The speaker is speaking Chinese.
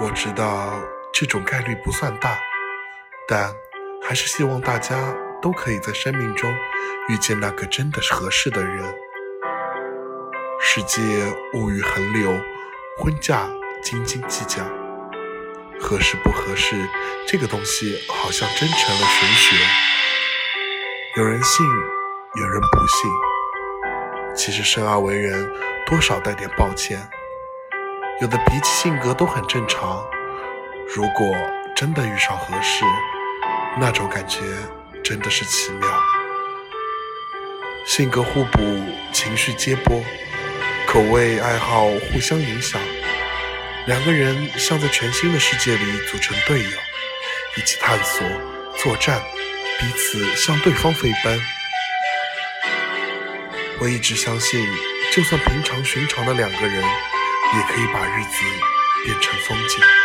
我知道这种概率不算大，但还是希望大家都可以在生命中遇见那个真的合适的人。世界物欲横流，婚嫁斤斤计较，合适不合适这个东西好像真成了玄学。有人信，有人不信。其实生而为人，多少带点抱歉。有的脾气性格都很正常，如果真的遇上合适，那种感觉真的是奇妙。性格互补，情绪接波，口味爱好互相影响，两个人像在全新的世界里组成队友，一起探索、作战，彼此向对方飞奔。我一直相信，就算平常寻常的两个人。也可以把日子变成风景。